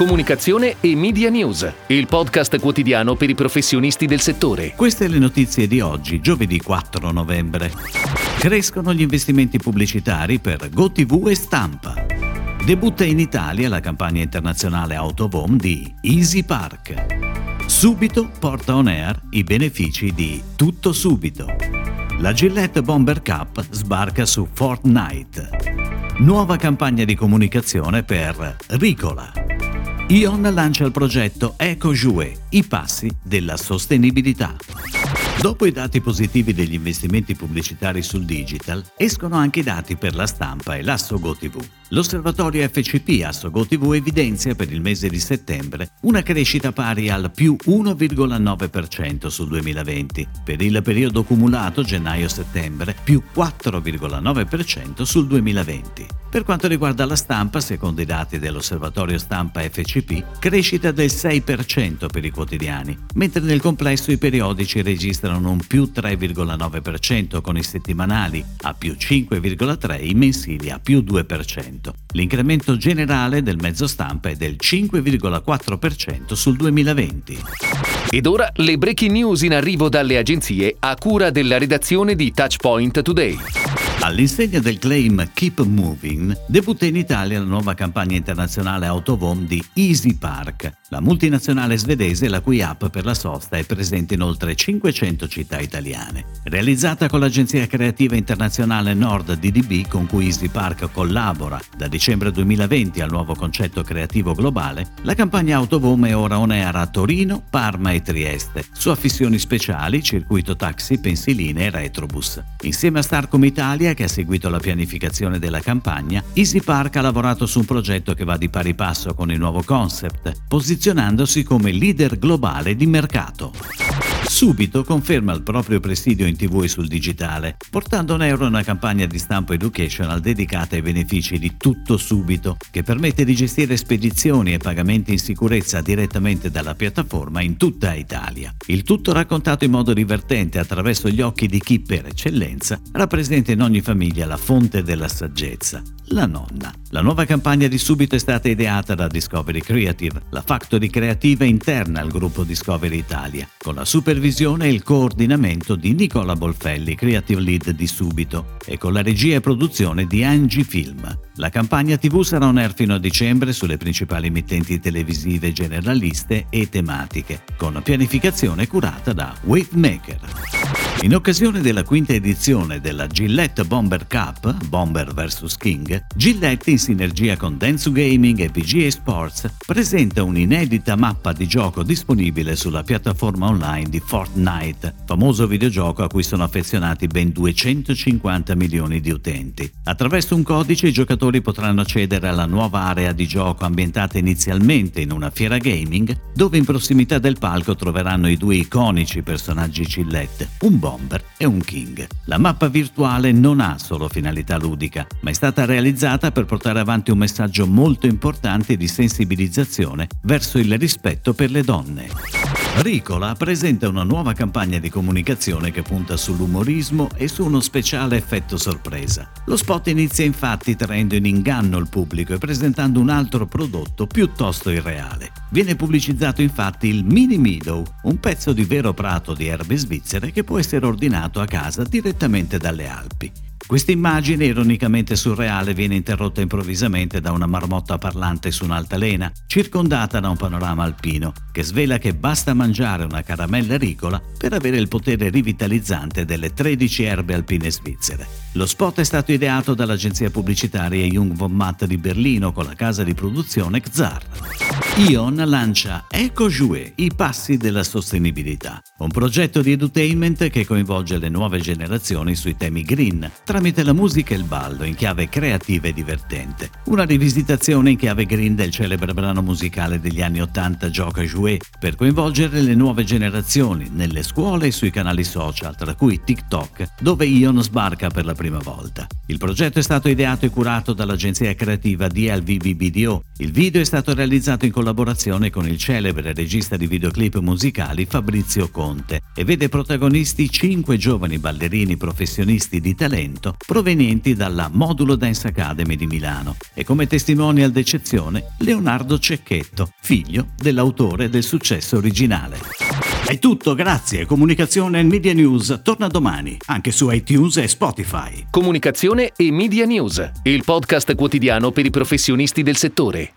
comunicazione e media news, il podcast quotidiano per i professionisti del settore. Queste le notizie di oggi, giovedì 4 novembre. Crescono gli investimenti pubblicitari per GoTV e Stampa. Debutta in Italia la campagna internazionale Out di Easy Park. Subito porta on air i benefici di Tutto Subito. La Gillette Bomber Cup sbarca su Fortnite. Nuova campagna di comunicazione per Ricola. Ion lancia il progetto Eco Jouet, i passi della sostenibilità. Dopo i dati positivi degli investimenti pubblicitari sul digital, escono anche i dati per la stampa e l'Assogo TV. L'osservatorio FCP Assogo TV evidenzia per il mese di settembre una crescita pari al più 1,9% sul 2020, per il periodo cumulato gennaio-settembre più 4,9% sul 2020. Per quanto riguarda la stampa, secondo i dati dell'osservatorio stampa FCP, crescita del 6% per i quotidiani, mentre nel complesso i periodici registrano un più 3,9% con i settimanali a più 5,3% e i mensili a più 2%. L'incremento generale del mezzo stampa è del 5,4% sul 2020. Ed ora le breaking news in arrivo dalle agenzie a cura della redazione di Touchpoint Today. All'insegna del claim Keep Moving, debutta in Italia la nuova campagna internazionale home di Easy Park, la multinazionale svedese la cui app per la sosta è presente in oltre 500 città italiane. Realizzata con l'agenzia creativa internazionale Nord DDB con cui Easy Park collabora da dicembre 2020 al nuovo concetto creativo globale, la campagna home è ora on air a Torino, Parma e Trieste, su affissioni speciali, circuito taxi, pensiline e retrobus. Insieme a Starcom Italia che ha seguito la pianificazione della campagna, Easy Park ha lavorato su un progetto che va di pari passo con il nuovo concept, posizionandosi come leader globale di mercato subito conferma il proprio presidio in tv e sul digitale, portando in euro una campagna di stampo educational dedicata ai benefici di Tutto Subito, che permette di gestire spedizioni e pagamenti in sicurezza direttamente dalla piattaforma in tutta Italia. Il tutto raccontato in modo divertente attraverso gli occhi di chi per eccellenza rappresenta in ogni famiglia la fonte della saggezza, la nonna. La nuova campagna di Subito è stata ideata da Discovery Creative, la factory creativa interna al gruppo Discovery Italia, con la supervisione e il coordinamento di Nicola Bolfelli, creative lead di Subito, e con la regia e produzione di Angie Film. La campagna TV sarà on air fino a dicembre sulle principali emittenti televisive generaliste e tematiche, con pianificazione curata da Wavemaker. In occasione della quinta edizione della Gillette Bomber Cup, Bomber vs King, Gillette in sinergia con Dentsu Gaming e VGA Sports presenta un'inedita mappa di gioco disponibile sulla piattaforma online di Fortnite, famoso videogioco a cui sono affezionati ben 250 milioni di utenti. Attraverso un codice i giocatori potranno accedere alla nuova area di gioco ambientata inizialmente in una fiera gaming, dove in prossimità del palco troveranno i due iconici personaggi Gillette, un bomber e un king. La mappa virtuale non ha solo finalità ludica, ma è stata realizzata per portare avanti un messaggio molto importante di sensibilizzazione verso il rispetto per le donne. Ricola presenta una nuova campagna di comunicazione che punta sull'umorismo e su uno speciale effetto sorpresa. Lo spot inizia infatti traendo in inganno il pubblico e presentando un altro prodotto piuttosto irreale. Viene pubblicizzato infatti il Mini Meadow, un pezzo di vero prato di erbe svizzere che può essere ordinato a casa direttamente dalle Alpi. Questa immagine, ironicamente surreale, viene interrotta improvvisamente da una marmotta parlante su un'altalena, circondata da un panorama alpino, che svela che basta mangiare una caramella ricola per avere il potere rivitalizzante delle 13 erbe alpine svizzere. Lo spot è stato ideato dall'agenzia pubblicitaria Jung von Matt di Berlino con la casa di produzione Xar. Ion lancia Eco Jouet, i passi della sostenibilità, un progetto di edutainment che coinvolge le nuove generazioni sui temi green, tramite la musica e il ballo in chiave creativa e divertente. Una rivisitazione in chiave green del celebre brano musicale degli anni 80 Gioca Jouet, per coinvolgere le nuove generazioni nelle scuole e sui canali social, tra cui TikTok, dove Ion sbarca per la prima volta. Il progetto è stato ideato e curato dall'agenzia creativa DLVBBDO. Il video è stato realizzato in collaborazione collaborazione con il celebre regista di videoclip musicali Fabrizio Conte e vede protagonisti cinque giovani ballerini professionisti di talento provenienti dalla Modulo Dance Academy di Milano e come testimonial d'eccezione Leonardo Cecchetto, figlio dell'autore del successo originale. È tutto, grazie. Comunicazione e Media News torna domani, anche su iTunes e Spotify. Comunicazione e Media News, il podcast quotidiano per i professionisti del settore.